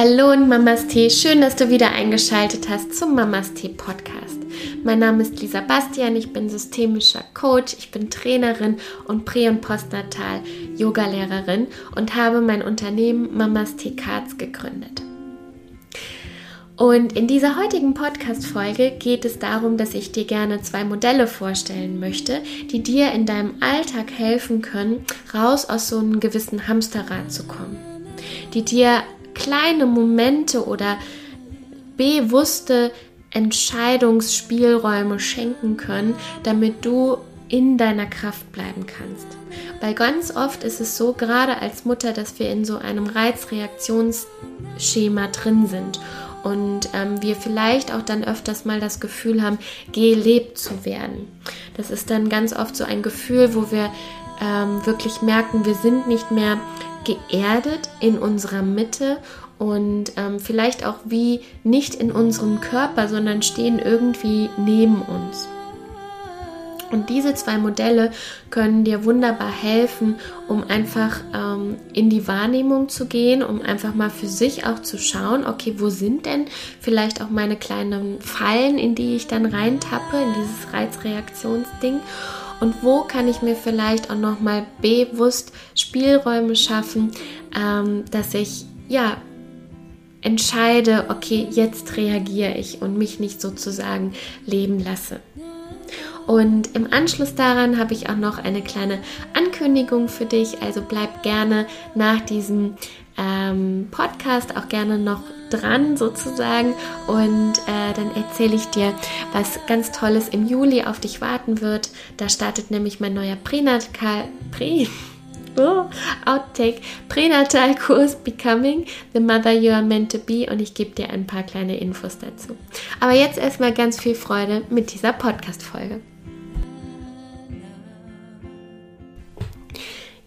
Hallo und Mamas Tee, schön, dass du wieder eingeschaltet hast zum Mamas Tee Podcast. Mein Name ist Lisa Bastian, ich bin systemischer Coach, ich bin Trainerin und Prä- und Postnatal Yogalehrerin und habe mein Unternehmen Mamas Tee Cards gegründet. Und in dieser heutigen Podcast-Folge geht es darum, dass ich dir gerne zwei Modelle vorstellen möchte, die dir in deinem Alltag helfen können, raus aus so einem gewissen Hamsterrad zu kommen. Die dir kleine Momente oder bewusste Entscheidungsspielräume schenken können, damit du in deiner Kraft bleiben kannst. Weil ganz oft ist es so, gerade als Mutter, dass wir in so einem Reizreaktionsschema drin sind und ähm, wir vielleicht auch dann öfters mal das Gefühl haben, gelebt zu werden. Das ist dann ganz oft so ein Gefühl, wo wir ähm, wirklich merken, wir sind nicht mehr geerdet in unserer Mitte und ähm, vielleicht auch wie nicht in unserem Körper, sondern stehen irgendwie neben uns. Und diese zwei Modelle können dir wunderbar helfen, um einfach ähm, in die Wahrnehmung zu gehen, um einfach mal für sich auch zu schauen, okay, wo sind denn vielleicht auch meine kleinen Fallen, in die ich dann reintappe, in dieses Reizreaktionsding und wo kann ich mir vielleicht auch nochmal bewusst Spielräume schaffen, ähm, dass ich ja entscheide, okay, jetzt reagiere ich und mich nicht sozusagen leben lasse. Und im Anschluss daran habe ich auch noch eine kleine Ankündigung für dich. Also bleib gerne nach diesem ähm, Podcast auch gerne noch dran sozusagen und äh, dann erzähle ich dir, was ganz Tolles im Juli auf dich warten wird. Da startet nämlich mein neuer Pränatal... Prä Outtake Pränatalkurs Becoming the Mother You Are Meant to Be und ich gebe dir ein paar kleine Infos dazu. Aber jetzt erstmal ganz viel Freude mit dieser Podcast-Folge.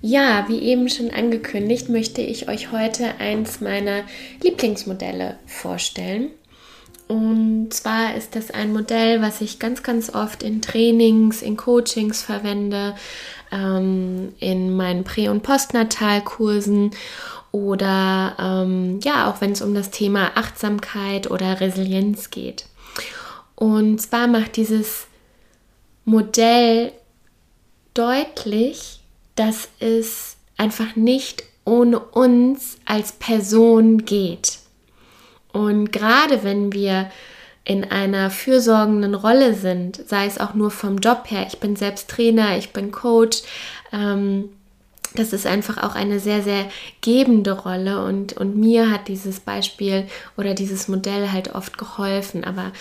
Ja, wie eben schon angekündigt, möchte ich euch heute eins meiner Lieblingsmodelle vorstellen. Und zwar ist das ein Modell, was ich ganz, ganz oft in Trainings, in Coachings verwende, ähm, in meinen Prä- und Postnatalkursen oder ähm, ja, auch wenn es um das Thema Achtsamkeit oder Resilienz geht. Und zwar macht dieses Modell deutlich, dass es einfach nicht ohne uns als Person geht. Und gerade wenn wir in einer fürsorgenden Rolle sind, sei es auch nur vom Job her, ich bin selbst Trainer, ich bin Coach, ähm, das ist einfach auch eine sehr, sehr gebende Rolle und, und mir hat dieses Beispiel oder dieses Modell halt oft geholfen. Aber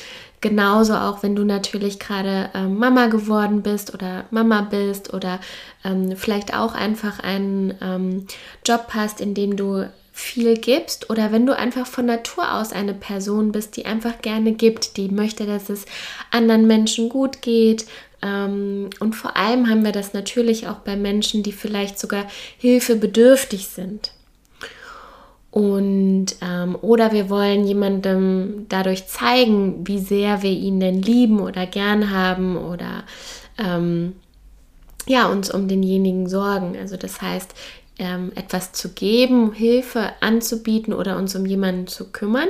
genauso auch, wenn du natürlich gerade ähm, Mama geworden bist oder Mama bist oder ähm, vielleicht auch einfach einen ähm, Job hast, in dem du viel gibst oder wenn du einfach von Natur aus eine Person bist, die einfach gerne gibt, die möchte, dass es anderen Menschen gut geht, ähm, und vor allem haben wir das natürlich auch bei Menschen, die vielleicht sogar hilfebedürftig sind. Und ähm, oder wir wollen jemandem dadurch zeigen, wie sehr wir ihn denn lieben oder gern haben oder ähm, ja, uns um denjenigen sorgen. Also das heißt, ähm, etwas zu geben, Hilfe anzubieten oder uns um jemanden zu kümmern,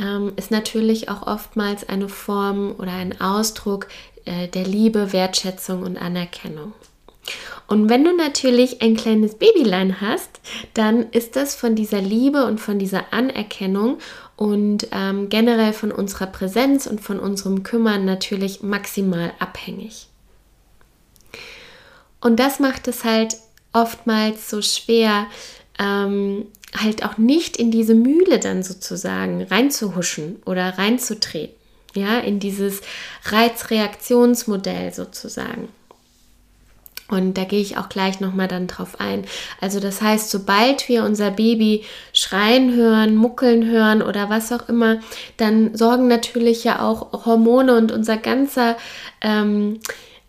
ähm, ist natürlich auch oftmals eine Form oder ein Ausdruck äh, der Liebe, Wertschätzung und Anerkennung. Und wenn du natürlich ein kleines Babylein hast, dann ist das von dieser Liebe und von dieser Anerkennung und ähm, generell von unserer Präsenz und von unserem Kümmern natürlich maximal abhängig. Und das macht es halt oftmals so schwer, ähm, halt auch nicht in diese Mühle dann sozusagen reinzuhuschen oder reinzutreten ja, in dieses Reizreaktionsmodell sozusagen. Und da gehe ich auch gleich nochmal dann drauf ein. Also das heißt, sobald wir unser Baby schreien hören, muckeln hören oder was auch immer, dann sorgen natürlich ja auch Hormone und unser ganzer, ähm,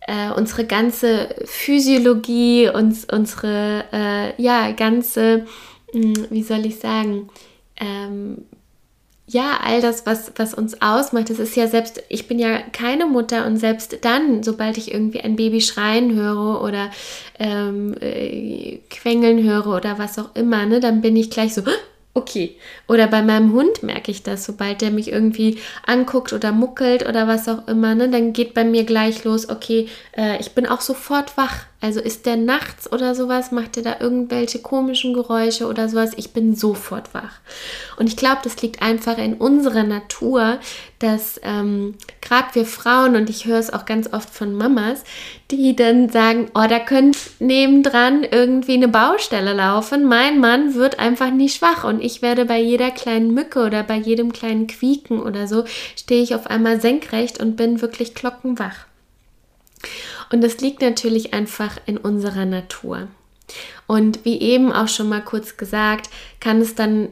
äh, unsere ganze Physiologie, uns, unsere, äh, ja, ganze, mh, hm, wie soll ich sagen, ähm, ja, all das, was, was uns ausmacht, das ist ja selbst, ich bin ja keine Mutter und selbst dann, sobald ich irgendwie ein Baby schreien höre oder ähm, äh, quengeln höre oder was auch immer, ne, dann bin ich gleich so, okay. Oder bei meinem Hund merke ich das, sobald der mich irgendwie anguckt oder muckelt oder was auch immer, ne, dann geht bei mir gleich los, okay, äh, ich bin auch sofort wach. Also ist der nachts oder sowas, macht der da irgendwelche komischen Geräusche oder sowas, ich bin sofort wach. Und ich glaube, das liegt einfach in unserer Natur, dass ähm, gerade wir Frauen, und ich höre es auch ganz oft von Mamas, die dann sagen, oh, da könnte nebendran irgendwie eine Baustelle laufen. Mein Mann wird einfach nie schwach und ich werde bei jeder kleinen Mücke oder bei jedem kleinen Quieken oder so, stehe ich auf einmal senkrecht und bin wirklich glockenwach. Und das liegt natürlich einfach in unserer Natur. Und wie eben auch schon mal kurz gesagt, kann es dann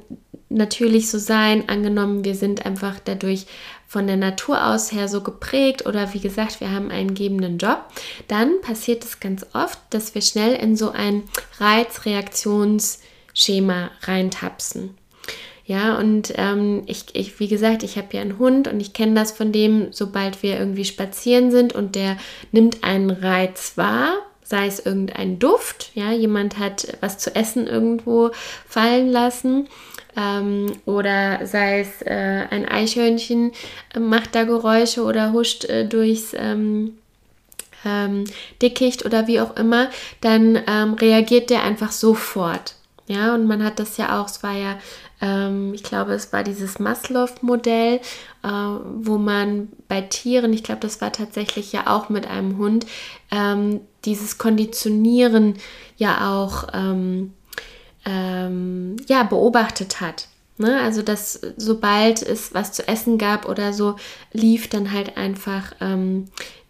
natürlich so sein, angenommen, wir sind einfach dadurch von der Natur aus her so geprägt oder wie gesagt, wir haben einen gebenden Job, dann passiert es ganz oft, dass wir schnell in so ein Reizreaktionsschema reintapsen. Ja, und ähm, ich, ich, wie gesagt, ich habe ja einen Hund und ich kenne das von dem, sobald wir irgendwie spazieren sind und der nimmt einen Reiz wahr, sei es irgendein Duft, ja, jemand hat was zu essen irgendwo fallen lassen. Ähm, oder sei es äh, ein Eichhörnchen äh, macht da Geräusche oder huscht äh, durchs ähm, ähm, Dickicht oder wie auch immer, dann ähm, reagiert der einfach sofort. Ja, und man hat das ja auch, es war ja ähm, ich glaube, es war dieses Maslow-Modell, äh, wo man bei Tieren, ich glaube, das war tatsächlich ja auch mit einem Hund, ähm, dieses Konditionieren ja auch ähm, ähm, ja, beobachtet hat. Ne? Also, dass sobald es was zu essen gab oder so, lief dann halt einfach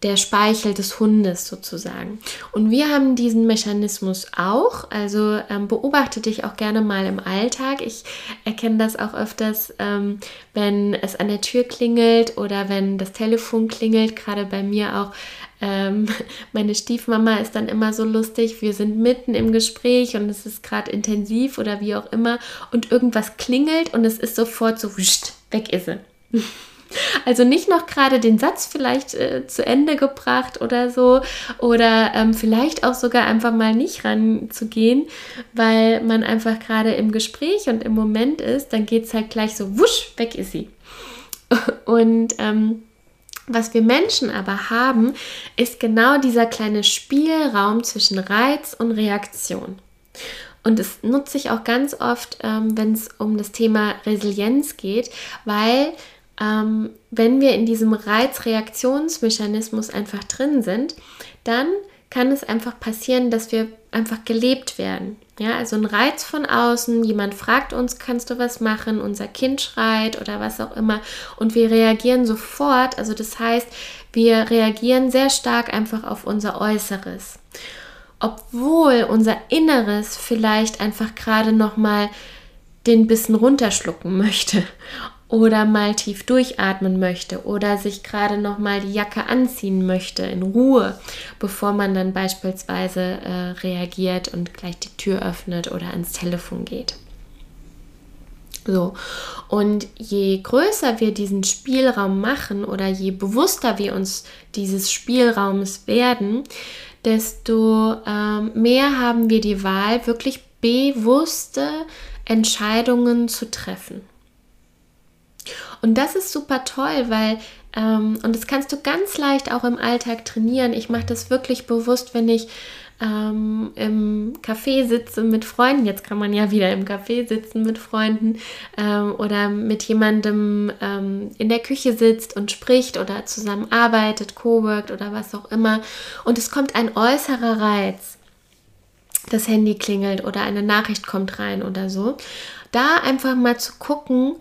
der Speichel des Hundes sozusagen. Und wir haben diesen Mechanismus auch. Also ähm, beobachte dich auch gerne mal im Alltag. Ich erkenne das auch öfters, ähm, wenn es an der Tür klingelt oder wenn das Telefon klingelt. Gerade bei mir auch. Ähm, meine Stiefmama ist dann immer so lustig. Wir sind mitten im Gespräch und es ist gerade intensiv oder wie auch immer. Und irgendwas klingelt und es ist sofort so, weg ist sie. Also nicht noch gerade den Satz vielleicht äh, zu Ende gebracht oder so oder ähm, vielleicht auch sogar einfach mal nicht ranzugehen, weil man einfach gerade im Gespräch und im Moment ist, dann geht es halt gleich so, wusch, weg ist sie. Und ähm, was wir Menschen aber haben, ist genau dieser kleine Spielraum zwischen Reiz und Reaktion. Und das nutze ich auch ganz oft, ähm, wenn es um das Thema Resilienz geht, weil ähm, wenn wir in diesem Reizreaktionsmechanismus einfach drin sind, dann kann es einfach passieren, dass wir einfach gelebt werden. Ja, also ein Reiz von außen, jemand fragt uns, kannst du was machen, unser Kind schreit oder was auch immer und wir reagieren sofort. Also das heißt, wir reagieren sehr stark einfach auf unser Äußeres. Obwohl unser Inneres vielleicht einfach gerade noch mal den Bissen runterschlucken möchte oder mal tief durchatmen möchte oder sich gerade noch mal die Jacke anziehen möchte in Ruhe, bevor man dann beispielsweise äh, reagiert und gleich die Tür öffnet oder ans Telefon geht. So, und je größer wir diesen Spielraum machen oder je bewusster wir uns dieses Spielraums werden, desto ähm, mehr haben wir die Wahl, wirklich bewusste Entscheidungen zu treffen. Und das ist super toll, weil, ähm, und das kannst du ganz leicht auch im Alltag trainieren. Ich mache das wirklich bewusst, wenn ich ähm, im Café sitze mit Freunden. Jetzt kann man ja wieder im Café sitzen mit Freunden ähm, oder mit jemandem ähm, in der Küche sitzt und spricht oder zusammenarbeitet, co-workt oder was auch immer. Und es kommt ein äußerer Reiz. Das Handy klingelt oder eine Nachricht kommt rein oder so. Da einfach mal zu gucken,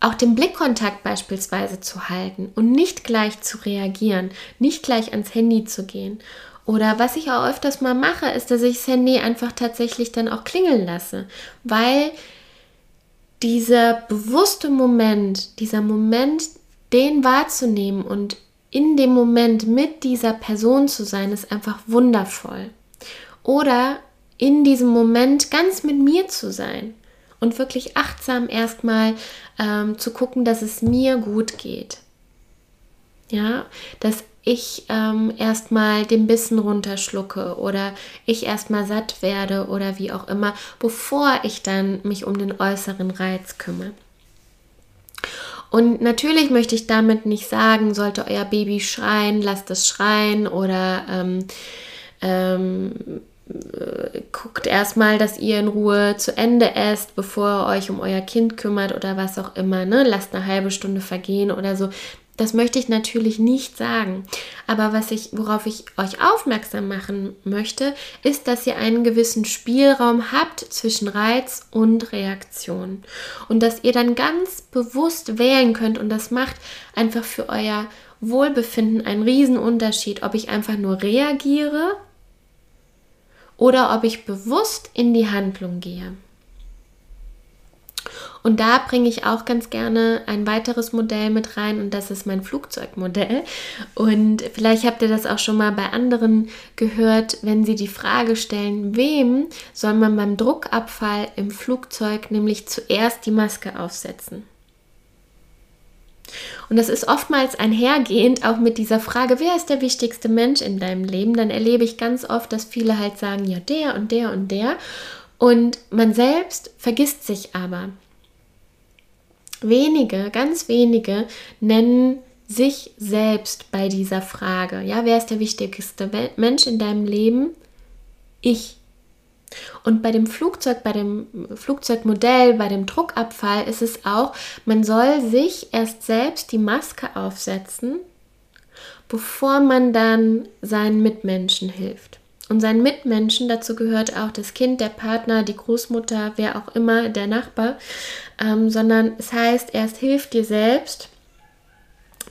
auch den Blickkontakt beispielsweise zu halten und nicht gleich zu reagieren, nicht gleich ans Handy zu gehen. Oder was ich auch öfters mal mache, ist, dass ich das Handy einfach tatsächlich dann auch klingeln lasse, weil dieser bewusste Moment, dieser Moment, den wahrzunehmen und in dem Moment mit dieser Person zu sein, ist einfach wundervoll. Oder in diesem Moment ganz mit mir zu sein und wirklich achtsam erstmal ähm, zu gucken, dass es mir gut geht. Ja, dass ich ähm, erstmal den Bissen runterschlucke oder ich erstmal satt werde oder wie auch immer, bevor ich dann mich um den äußeren Reiz kümmere. Und natürlich möchte ich damit nicht sagen, sollte euer Baby schreien, lasst es schreien oder ähm, ähm, guckt erstmal, dass ihr in Ruhe zu Ende esst, bevor ihr euch um euer Kind kümmert oder was auch immer. Ne? Lasst eine halbe Stunde vergehen oder so. Das möchte ich natürlich nicht sagen. Aber was ich, worauf ich euch aufmerksam machen möchte, ist, dass ihr einen gewissen Spielraum habt zwischen Reiz und Reaktion. Und dass ihr dann ganz bewusst wählen könnt und das macht einfach für euer Wohlbefinden einen Riesenunterschied, ob ich einfach nur reagiere oder ob ich bewusst in die Handlung gehe. Und da bringe ich auch ganz gerne ein weiteres Modell mit rein und das ist mein Flugzeugmodell. Und vielleicht habt ihr das auch schon mal bei anderen gehört, wenn sie die Frage stellen, wem soll man beim Druckabfall im Flugzeug nämlich zuerst die Maske aufsetzen? Und das ist oftmals einhergehend auch mit dieser Frage, wer ist der wichtigste Mensch in deinem Leben? Dann erlebe ich ganz oft, dass viele halt sagen, ja, der und der und der. Und man selbst vergisst sich aber. Wenige, ganz wenige nennen sich selbst bei dieser Frage. Ja, wer ist der wichtigste Mensch in deinem Leben? Ich. Und bei dem Flugzeug, bei dem Flugzeugmodell, bei dem Druckabfall ist es auch, man soll sich erst selbst die Maske aufsetzen, bevor man dann seinen Mitmenschen hilft. Und seinen Mitmenschen, dazu gehört auch das Kind, der Partner, die Großmutter, wer auch immer, der Nachbar, ähm, sondern es heißt, erst hilf dir selbst,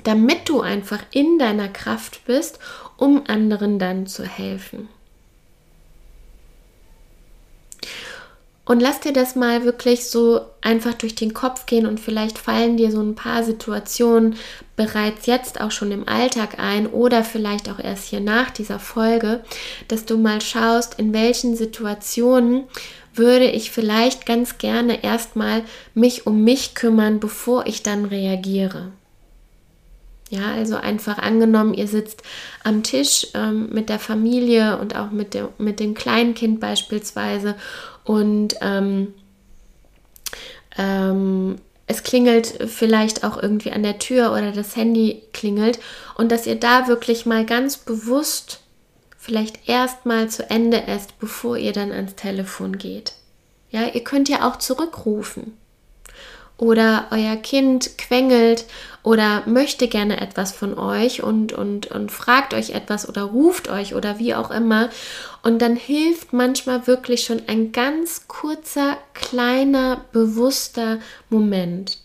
damit du einfach in deiner Kraft bist, um anderen dann zu helfen. Und lass dir das mal wirklich so einfach durch den Kopf gehen und vielleicht fallen dir so ein paar Situationen bereits jetzt auch schon im Alltag ein oder vielleicht auch erst hier nach dieser Folge, dass du mal schaust, in welchen Situationen würde ich vielleicht ganz gerne erstmal mich um mich kümmern, bevor ich dann reagiere. Ja, also einfach angenommen, ihr sitzt am Tisch ähm, mit der Familie und auch mit, dem, mit dem Kleinkind beispielsweise und ähm, ähm, es klingelt vielleicht auch irgendwie an der Tür oder das Handy klingelt und dass ihr da wirklich mal ganz bewusst vielleicht erstmal zu Ende esst, bevor ihr dann ans Telefon geht. Ja, ihr könnt ja auch zurückrufen oder euer Kind quengelt oder möchte gerne etwas von euch und, und, und fragt euch etwas oder ruft euch oder wie auch immer. Und dann hilft manchmal wirklich schon ein ganz kurzer, kleiner, bewusster Moment.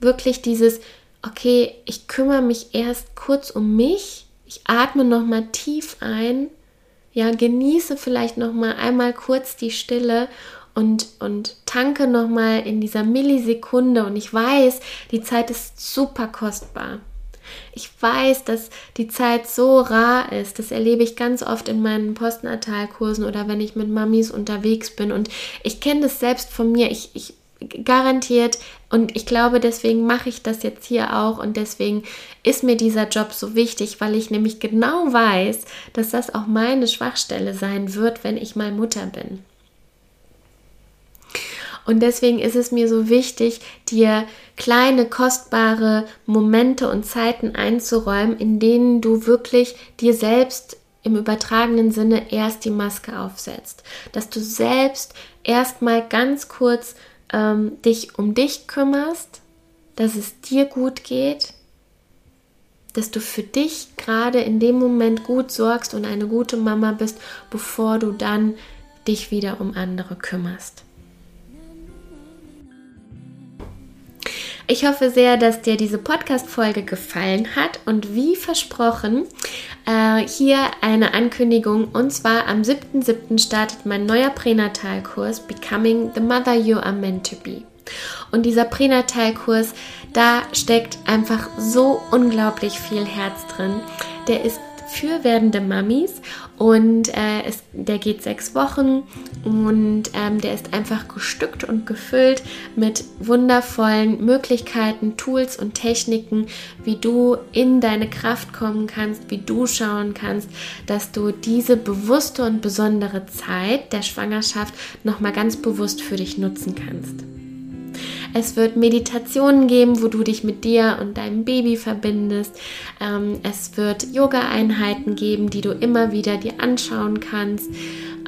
Wirklich dieses, okay, ich kümmere mich erst kurz um mich, ich atme nochmal tief ein, ja, genieße vielleicht nochmal einmal kurz die Stille und, und tanke nochmal in dieser Millisekunde. Und ich weiß, die Zeit ist super kostbar. Ich weiß, dass die Zeit so rar ist. Das erlebe ich ganz oft in meinen Postnatalkursen oder wenn ich mit Mamis unterwegs bin. Und ich kenne das selbst von mir. Ich, ich garantiert und ich glaube, deswegen mache ich das jetzt hier auch und deswegen ist mir dieser Job so wichtig, weil ich nämlich genau weiß, dass das auch meine Schwachstelle sein wird, wenn ich mal Mutter bin. Und deswegen ist es mir so wichtig, dir kleine, kostbare Momente und Zeiten einzuräumen, in denen du wirklich dir selbst im übertragenen Sinne erst die Maske aufsetzt. Dass du selbst erstmal ganz kurz ähm, dich um dich kümmerst, dass es dir gut geht, dass du für dich gerade in dem Moment gut sorgst und eine gute Mama bist, bevor du dann dich wieder um andere kümmerst. Ich hoffe sehr, dass dir diese Podcast-Folge gefallen hat und wie versprochen, äh, hier eine Ankündigung. Und zwar am 7.7. startet mein neuer Pränatalkurs Becoming the Mother You Are Meant to Be. Und dieser Pränatalkurs, da steckt einfach so unglaublich viel Herz drin. Der ist für werdende Mamis und äh, es, der geht sechs Wochen und ähm, der ist einfach gestückt und gefüllt mit wundervollen Möglichkeiten, Tools und Techniken, wie du in deine Kraft kommen kannst, wie du schauen kannst, dass du diese bewusste und besondere Zeit der Schwangerschaft nochmal ganz bewusst für dich nutzen kannst. Es wird Meditationen geben, wo du dich mit dir und deinem Baby verbindest. Ähm, es wird Yoga-Einheiten geben, die du immer wieder dir anschauen kannst.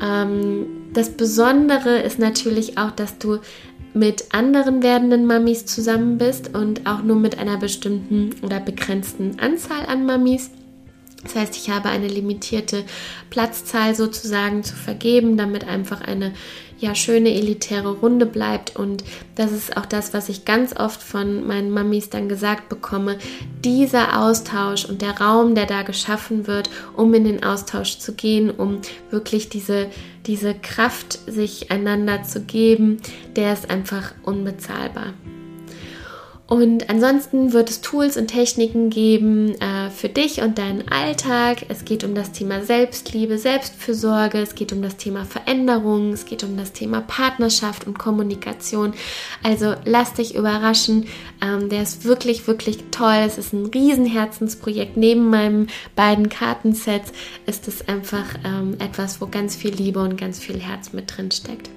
Ähm, das Besondere ist natürlich auch, dass du mit anderen werdenden Mamis zusammen bist und auch nur mit einer bestimmten oder begrenzten Anzahl an Mamis. Das heißt, ich habe eine limitierte Platzzahl sozusagen zu vergeben, damit einfach eine ja schöne elitäre Runde bleibt und das ist auch das, was ich ganz oft von meinen Mamis dann gesagt bekomme, dieser Austausch und der Raum, der da geschaffen wird, um in den Austausch zu gehen, um wirklich diese diese Kraft sich einander zu geben, der ist einfach unbezahlbar. Und ansonsten wird es Tools und Techniken geben äh, für dich und deinen Alltag. Es geht um das Thema Selbstliebe, Selbstfürsorge, es geht um das Thema Veränderung, es geht um das Thema Partnerschaft und Kommunikation. Also lass dich überraschen. Ähm, der ist wirklich, wirklich toll. Es ist ein Riesenherzensprojekt. Neben meinen beiden Kartensets ist es einfach ähm, etwas, wo ganz viel Liebe und ganz viel Herz mit drin steckt.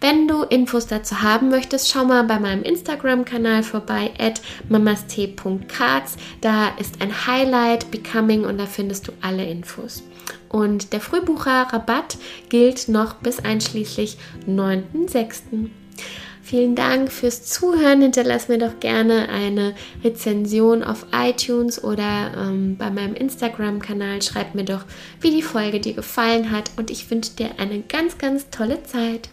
Wenn du Infos dazu haben möchtest, schau mal bei meinem Instagram-Kanal vorbei, at mamast.cards. Da ist ein Highlight Becoming und da findest du alle Infos. Und der Frühbucher-Rabatt gilt noch bis einschließlich 9.6. Vielen Dank fürs Zuhören. Hinterlass mir doch gerne eine Rezension auf iTunes oder ähm, bei meinem Instagram-Kanal. Schreib mir doch, wie die Folge dir gefallen hat. Und ich wünsche dir eine ganz, ganz tolle Zeit.